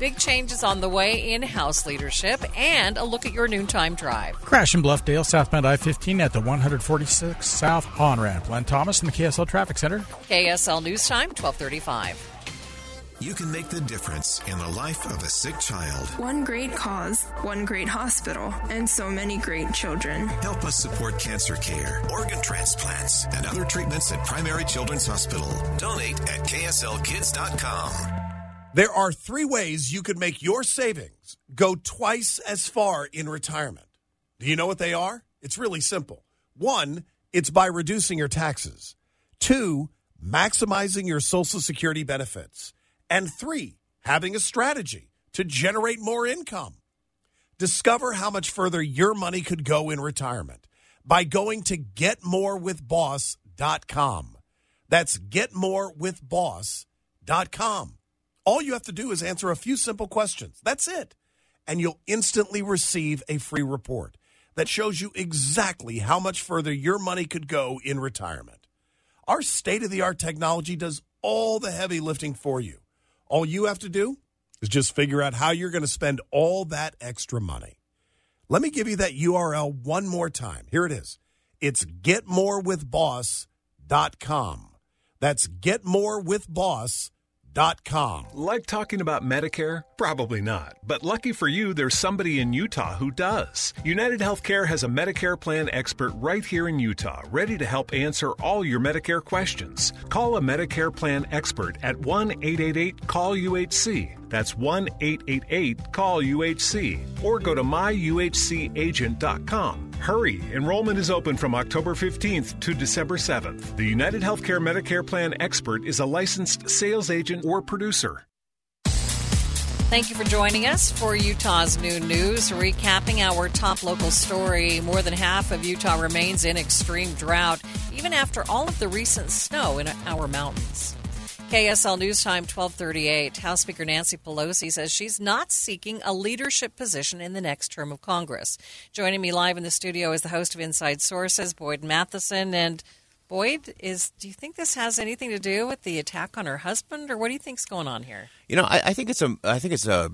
[SPEAKER 1] Big changes on the way in House leadership and a look at your noontime drive.
[SPEAKER 69] Crash in Bluffdale, southbound I 15 at the 146 South on ramp. Len Thomas in the KSL Traffic Center.
[SPEAKER 1] KSL News Time, 1235.
[SPEAKER 57] You can make the difference in the life of a sick child.
[SPEAKER 70] One great cause, one great hospital, and so many great children.
[SPEAKER 57] Help us support cancer care, organ transplants, and other treatments at Primary Children's Hospital. Donate at kslkids.com.
[SPEAKER 27] There are three ways you could make your savings go twice as far in retirement. Do you know what they are? It's really simple. One, it's by reducing your taxes. Two, maximizing your Social Security benefits. And three, having a strategy to generate more income. Discover how much further your money could go in retirement by going to getmorewithboss.com. That's getmorewithboss.com. All you have to do is answer a few simple questions. That's it. And you'll instantly receive a free report that shows you exactly how much further your money could go in retirement. Our state of the art technology does all the heavy lifting for you. All you have to do is just figure out how you're going to spend all that extra money. Let me give you that URL one more time. Here it is. It's getmorewithboss.com. That's getmorewithboss.com com.
[SPEAKER 62] Like talking about Medicare? Probably not. But lucky for you, there's somebody in Utah who does. United Healthcare has a Medicare plan expert right here in Utah, ready to help answer all your Medicare questions. Call a Medicare plan expert at 1 888 CALL UHC. That's 1 888 CALL UHC. Or go to myuhcagent.com. Hurry! Enrollment is open from October 15th to December 7th. The United Healthcare Medicare Plan expert is a licensed sales agent or producer.
[SPEAKER 1] Thank you for joining us for Utah's Noon News, recapping our top local story. More than half of Utah remains in extreme drought, even after all of the recent snow in our mountains. KSL News Time 1238. House Speaker Nancy Pelosi says she's not seeking a leadership position in the next term of Congress. Joining me live in the studio is the host of Inside Sources, Boyd Matheson. And Boyd, is do you think this has anything to do with the attack on her husband, or what do you think's going on here?
[SPEAKER 69] You know, I, I think it's a I think it's a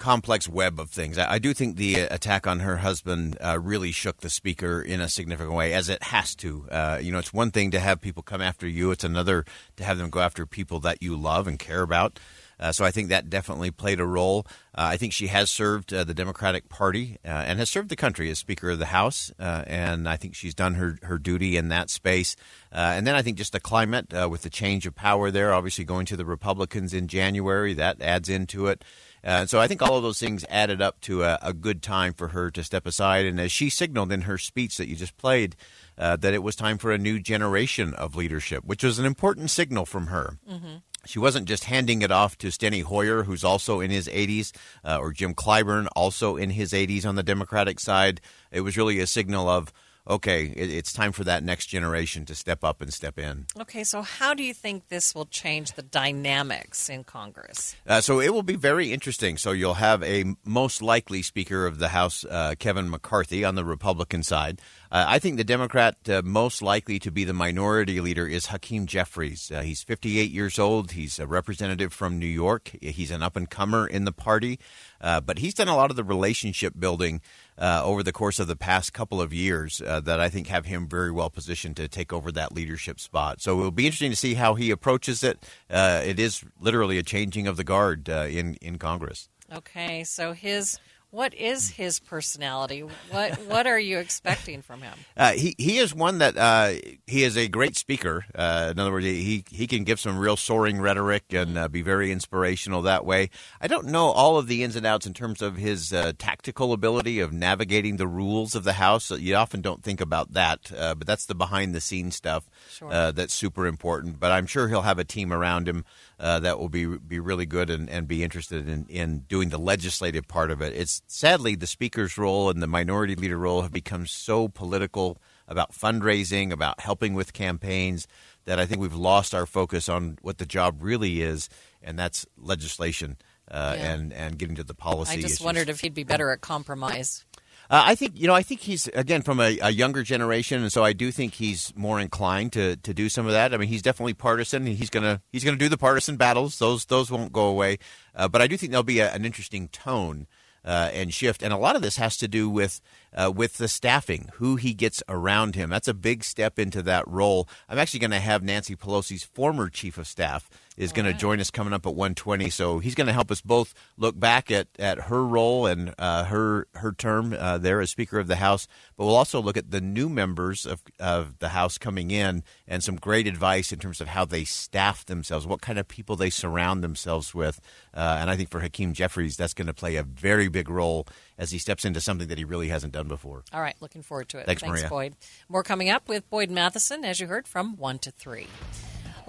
[SPEAKER 69] complex web of things. I, I do think the attack on her husband uh, really shook the speaker in a significant way, as it has to. Uh, you know, it's one thing to have people come after you; it's another to have them go after people that you love and care about. Uh, so I think that definitely played a role. Uh, I think she has served uh, the Democratic Party uh, and has served the country as Speaker of the House, uh, and I think she's done her, her duty in that space. Uh, and then I think just the climate with the change of power there, obviously going to the Republicans in January, that adds into it. Uh, so I think all of those things added up to a, a, good time for her to step aside. And as she signaled in her speech that you just played, uh, that it was time for a new generation of leadership, which was an important signal from her. Mm-hmm. She wasn't just handing it off to Steny Hoyer, who's also in his 80s, uh, or Jim Clyburn, also in his 80s on the Democratic side. It was really a signal of, okay, it, it's time for that next generation to step up and step in.
[SPEAKER 1] Okay, so how do you think this will change the dynamics in Congress?
[SPEAKER 69] Uh, so it will be very interesting. So you'll have a most likely Speaker of the House, uh, Kevin McCarthy, on the Republican side. Uh, I think the Democrat uh, most likely to be the minority leader is Hakeem Jeffries. Uh, he's 58 years old. He's a representative from New York. He's an up and comer in the party, uh, but he's done a lot of the relationship building uh, over the course of the past couple of years uh, that I think have him very well positioned to take over that leadership spot. So it'll be interesting to see how he approaches it. it is literally a changing of the guard in in Congress.
[SPEAKER 1] Okay, so his what is his personality? What what are you expecting from him? [laughs]
[SPEAKER 69] Uh, he he is one that uh, he is a great speaker. Uh, in other words, he he can give some real soaring rhetoric and uh, be very inspirational that way. I don't know all of the ins and outs in terms of his uh, tactical ability of navigating the rules of the House. You often don't think about that, uh, but that's the behind the scenes stuff sure. that's super important. But I'm sure he'll have a team around him uh, that will be be really good and, and be interested in, in doing the legislative part of it. It's sadly the speaker's role and the minority leader role have become so political about fundraising, about helping with campaigns, that I think we've lost our focus on what the job really is, and that's legislation. Uh, yeah. and and getting to the policy.
[SPEAKER 1] I just
[SPEAKER 69] issues.
[SPEAKER 1] wondered if he'd be better at compromise.
[SPEAKER 69] Uh, I think you know. I think he's again from a, a, younger generation, and so I do think he's more inclined to, to do some of that. I mean, he's definitely partisan. He's gonna he's gonna do the partisan battles. Those those won't go away. Uh, but I do think there'll be a, an interesting tone uh, and shift. And a lot of this has to do with uh, with the staffing, who he gets around him. That's a big step into that role. I'm actually going to have Nancy Pelosi's former chief of staff is going right. to join us coming up at 1:20. So he's going to help us both look back at, at her role and uh, her her term uh, there as Speaker of the House, but we'll also look at the new members of, of the House coming in and some great advice in terms of how they staff themselves, what kind of people they surround themselves with. Uh, and I think for Hakeem Jeffries, that's going to play a very big role as he steps into something that he really hasn't done before.
[SPEAKER 1] All right, looking forward to it.
[SPEAKER 69] Thanks,
[SPEAKER 1] Thanks
[SPEAKER 69] Maria.
[SPEAKER 1] Boyd. More coming up with Boyd Matheson, as you heard, from 1 to 3.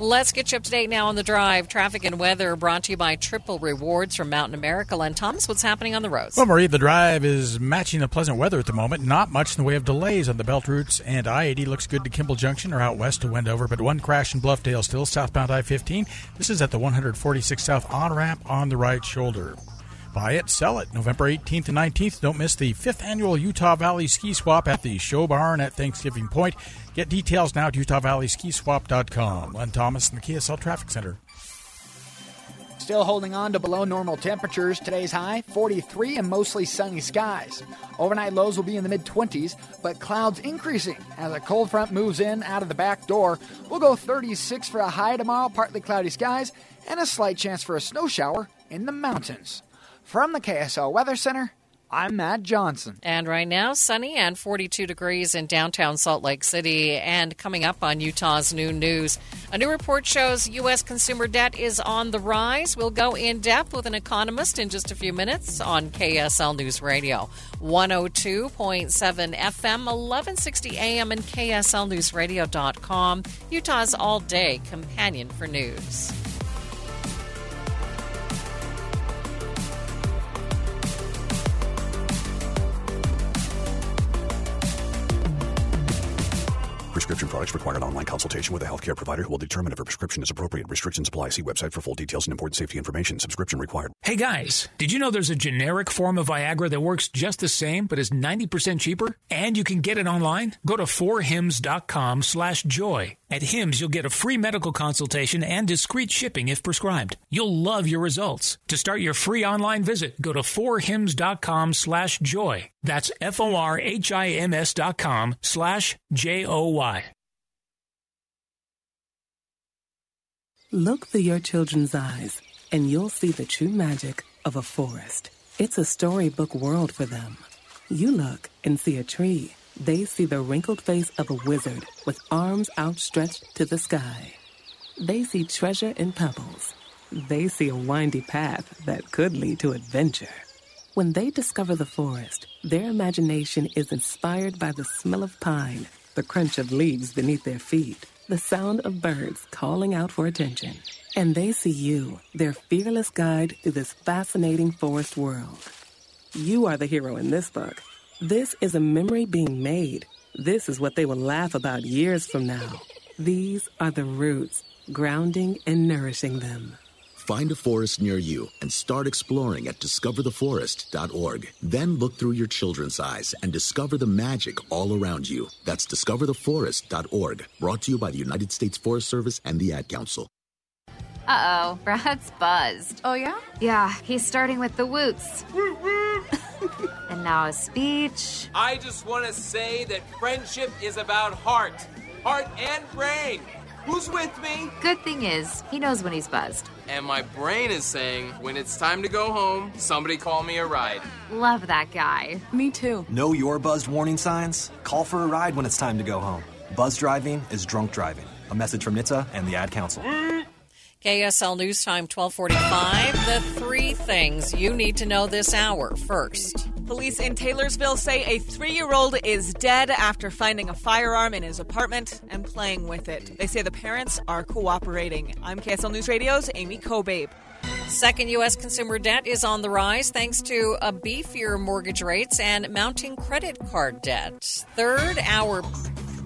[SPEAKER 1] Let's get you up to date now on the drive. Traffic and weather brought to you by Triple Rewards from Mountain America. And Thomas, what's happening on the roads?
[SPEAKER 71] Well, Marie, the drive is matching the pleasant weather at the moment. Not much in the way of delays on the belt routes, and I 80 looks good to Kimball Junction or out west to Wendover, but one crash in Bluffdale still southbound I 15. This is at the 146 South on ramp on the right shoulder. Buy it, sell it. November 18th and 19th. Don't miss the fifth annual Utah Valley Ski Swap at the Show Barn at Thanksgiving Point. Get details now at UtahValleySkiSwap.com. Len Thomas in the KSL Traffic Center.
[SPEAKER 72] Still holding on to below normal temperatures. Today's high 43 and mostly sunny skies. Overnight lows will be in the mid 20s, but clouds increasing as a cold front moves in out of the back door. We'll go 36 for a high tomorrow, partly cloudy skies, and a slight chance for a snow shower in the mountains. From the KSL Weather Center, I'm Matt Johnson.
[SPEAKER 1] And right now, sunny and 42 degrees in downtown Salt Lake City. And coming up on Utah's Noon News, a new report shows U.S. consumer debt is on the rise. We'll go in depth with an economist in just a few minutes on KSL News Radio. 102.7 FM, 1160 AM, and KSLNewsRadio.com, Utah's all day companion for news.
[SPEAKER 73] Prescription products require an online consultation with a healthcare provider who will determine if a prescription is appropriate. Restrictions apply. See website for full details and important safety information. Subscription required.
[SPEAKER 74] Hey guys, did you know there's a generic form of Viagra that works just the same but is 90% cheaper? And you can get it online? Go to forhims.com slash joy. At Hims, you'll get a free medical consultation and discreet shipping if prescribed. You'll love your results. To start your free online visit, go to forhims.com slash joy. That's F-O-R-H-I-M-S dot com slash J-O-Y.
[SPEAKER 42] Look through your children's eyes, and you'll see the true magic of a forest. It's a storybook world for them. You look and see a tree. They see the wrinkled face of a wizard with arms outstretched to the sky. They see treasure in pebbles. They see a windy path that could lead to adventure. When they discover the forest, their imagination is inspired by the smell of pine, the crunch of leaves beneath their feet, the sound of birds calling out for attention. And they see you, their fearless guide through this fascinating forest world. You are the hero in this book. This is a memory being made. This is what they will laugh about years from now. These are the roots, grounding and nourishing them.
[SPEAKER 75] Find a forest near you and start exploring at discovertheforest.org. Then look through your children's eyes and discover the magic all around you. That's discovertheforest.org. Brought to you by the United States Forest Service and the Ad Council.
[SPEAKER 17] Uh oh, Brad's buzzed.
[SPEAKER 76] Oh, yeah?
[SPEAKER 17] Yeah, he's starting with the woots. [laughs] [laughs] and now a speech.
[SPEAKER 77] I just want to say that friendship is about heart, heart and brain. Who's with me?
[SPEAKER 17] Good thing is, he knows when he's buzzed.
[SPEAKER 77] And my brain is saying, when it's time to go home, somebody call me a ride.
[SPEAKER 17] Love that guy.
[SPEAKER 76] Me too.
[SPEAKER 78] Know your buzzed warning signs? Call for a ride when it's time to go home. Buzz driving is drunk driving. A message from NHTSA and the Ad Council.
[SPEAKER 1] KSL News Time 1245. The three things you need to know this hour. First,
[SPEAKER 3] Police in Taylorsville say a three year old is dead after finding a firearm in his apartment and playing with it. They say the parents are cooperating. I'm KSL News Radio's Amy Kobabe.
[SPEAKER 1] Second, U.S. consumer debt is on the rise thanks to a beefier mortgage rates and mounting credit card debt. Third, our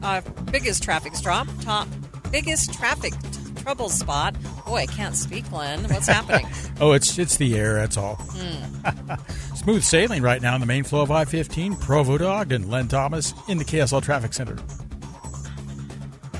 [SPEAKER 1] uh, biggest traffic stop, top biggest traffic trouble spot. Boy, I can't speak, Glenn. What's happening? [laughs]
[SPEAKER 69] oh, it's it's the air. That's all.
[SPEAKER 1] Hmm. [laughs]
[SPEAKER 69] Smooth sailing right now in the main flow of I-15, Provo to Ogden. Len Thomas in the KSL Traffic Center.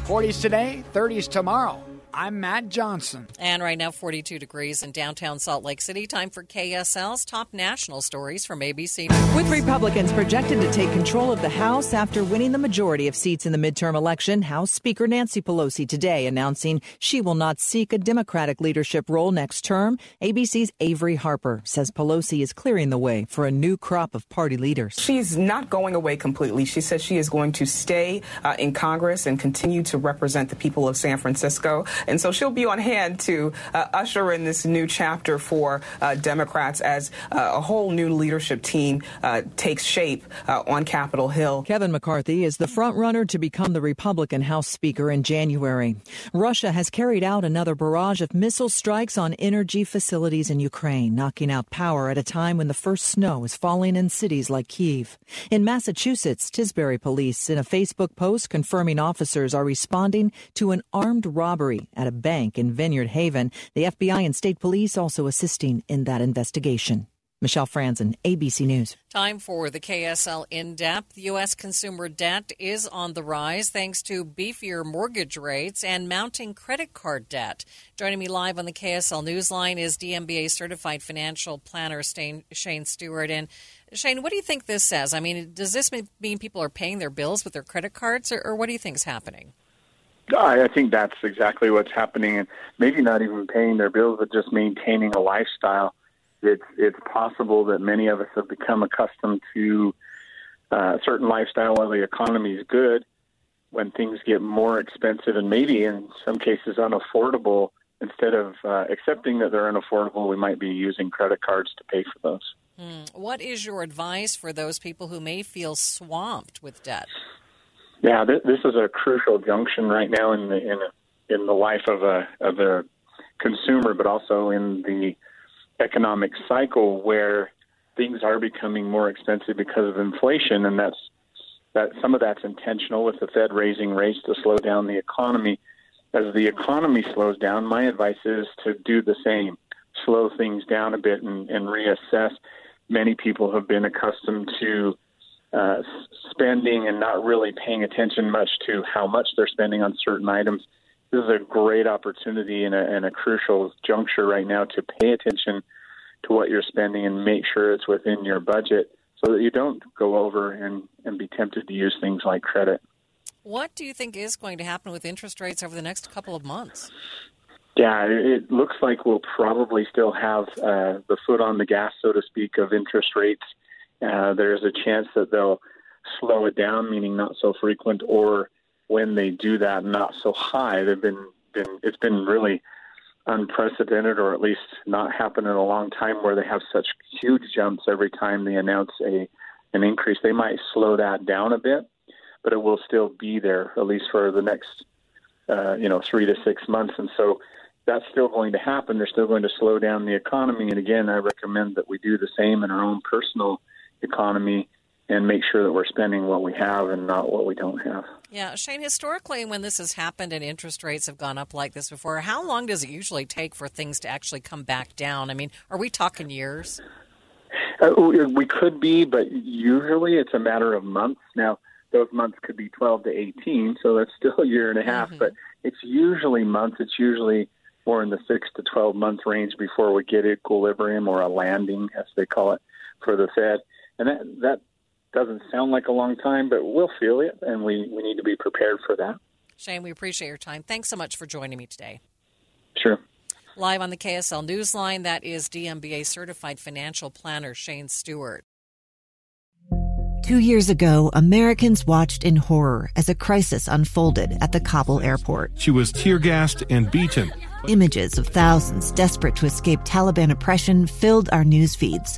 [SPEAKER 21] 40s today, 30s tomorrow. I'm Matt Johnson.
[SPEAKER 1] And right now, 42 degrees in downtown Salt Lake City. Time for KSL's top national stories from ABC.
[SPEAKER 79] With Republicans projected to take control of the House after winning the majority of seats in the midterm election, House Speaker Nancy Pelosi today announcing she will not seek a Democratic leadership role next term. ABC's Avery Harper says Pelosi is clearing the way for a new crop of party leaders.
[SPEAKER 80] She's not going away completely. She says she is going to stay uh, in Congress and continue to represent the people of San Francisco. And so she'll be on hand to uh, usher in this new chapter for uh, Democrats as uh, a whole new leadership team uh, takes shape uh, on Capitol Hill.
[SPEAKER 79] Kevin McCarthy is the frontrunner to become the Republican House Speaker in January. Russia has carried out another barrage of missile strikes on energy facilities in Ukraine, knocking out power at a time when the first snow is falling in cities like Kiev. In Massachusetts, Tisbury police in a Facebook post confirming officers are responding to an armed robbery at a bank in Vineyard Haven. The FBI and state police also assisting in that investigation. Michelle Franzen, ABC News.
[SPEAKER 1] Time for the KSL in depth. U.S. consumer debt is on the rise thanks to beefier mortgage rates and mounting credit card debt. Joining me live on the KSL Newsline is DMBA certified financial planner Shane Stewart. And Shane, what do you think this says? I mean, does this mean people are paying their bills with their credit cards, or, or what do you think is happening?
[SPEAKER 35] I think that's exactly what's happening, and maybe not even paying their bills, but just maintaining a lifestyle. It's it's possible that many of us have become accustomed to uh, a certain lifestyle while the economy is good. When things get more expensive and maybe in some cases unaffordable, instead of uh, accepting that they're unaffordable, we might be using credit cards to pay for those.
[SPEAKER 1] Hmm. What is your advice for those people who may feel swamped with debt?
[SPEAKER 35] Yeah, th- this is a crucial junction right now in the in in the life of a of a consumer, but also in the economic cycle where things are becoming more expensive because of inflation, and that's that some of that's intentional with the Fed raising rates to slow down the economy. As the economy slows down, my advice is to do the same, slow things down a bit and, and reassess. Many people have been accustomed to uh, spending and not really paying attention much to how much they're spending on certain items. This is a great opportunity and a, and a crucial juncture right now to pay attention to what you're spending and make sure it's within your budget so that you don't go over and, and be tempted to use things like credit.
[SPEAKER 1] What do you think is going to happen with interest rates over the next couple of months?
[SPEAKER 35] Yeah, it looks like we'll probably still have uh, the foot on the gas, so to speak, of interest rates. Uh, there's a chance that they'll slow it down, meaning not so frequent, or when they do that, not so high. They've been, been it's been really unprecedented or at least not happened in a long time where they have such huge jumps every time they announce a an increase. They might slow that down a bit, but it will still be there at least for the next uh, you know three to six months. And so that's still going to happen. They're still going to slow down the economy. And again, I recommend that we do the same in our own personal economy and make sure that we're spending what we have and not what we don't have.
[SPEAKER 1] Yeah, Shane, historically, when this has happened and interest rates have gone up like this before, how long does it usually take for things to actually come back down? I mean, are we talking years?
[SPEAKER 35] Uh, we could be, but usually it's a matter of months. Now, those months could be 12 to 18, so that's [laughs] still a year and a half, mm-hmm. but it's usually months. It's usually more in the 6 to 12 month range before we get equilibrium or a landing, as they call it, for the Fed. And that, that doesn't sound like a long time, but we'll feel it, and we, we need to be prepared for that.
[SPEAKER 1] Shane, we appreciate your time. Thanks so much for joining me today.
[SPEAKER 35] Sure.
[SPEAKER 1] Live on the KSL Newsline, that is DMBA certified financial planner Shane Stewart.
[SPEAKER 81] Two years ago, Americans watched in horror as a crisis unfolded at the Kabul airport.
[SPEAKER 82] She was tear gassed and beaten.
[SPEAKER 81] Images of thousands desperate to escape Taliban oppression filled our news feeds.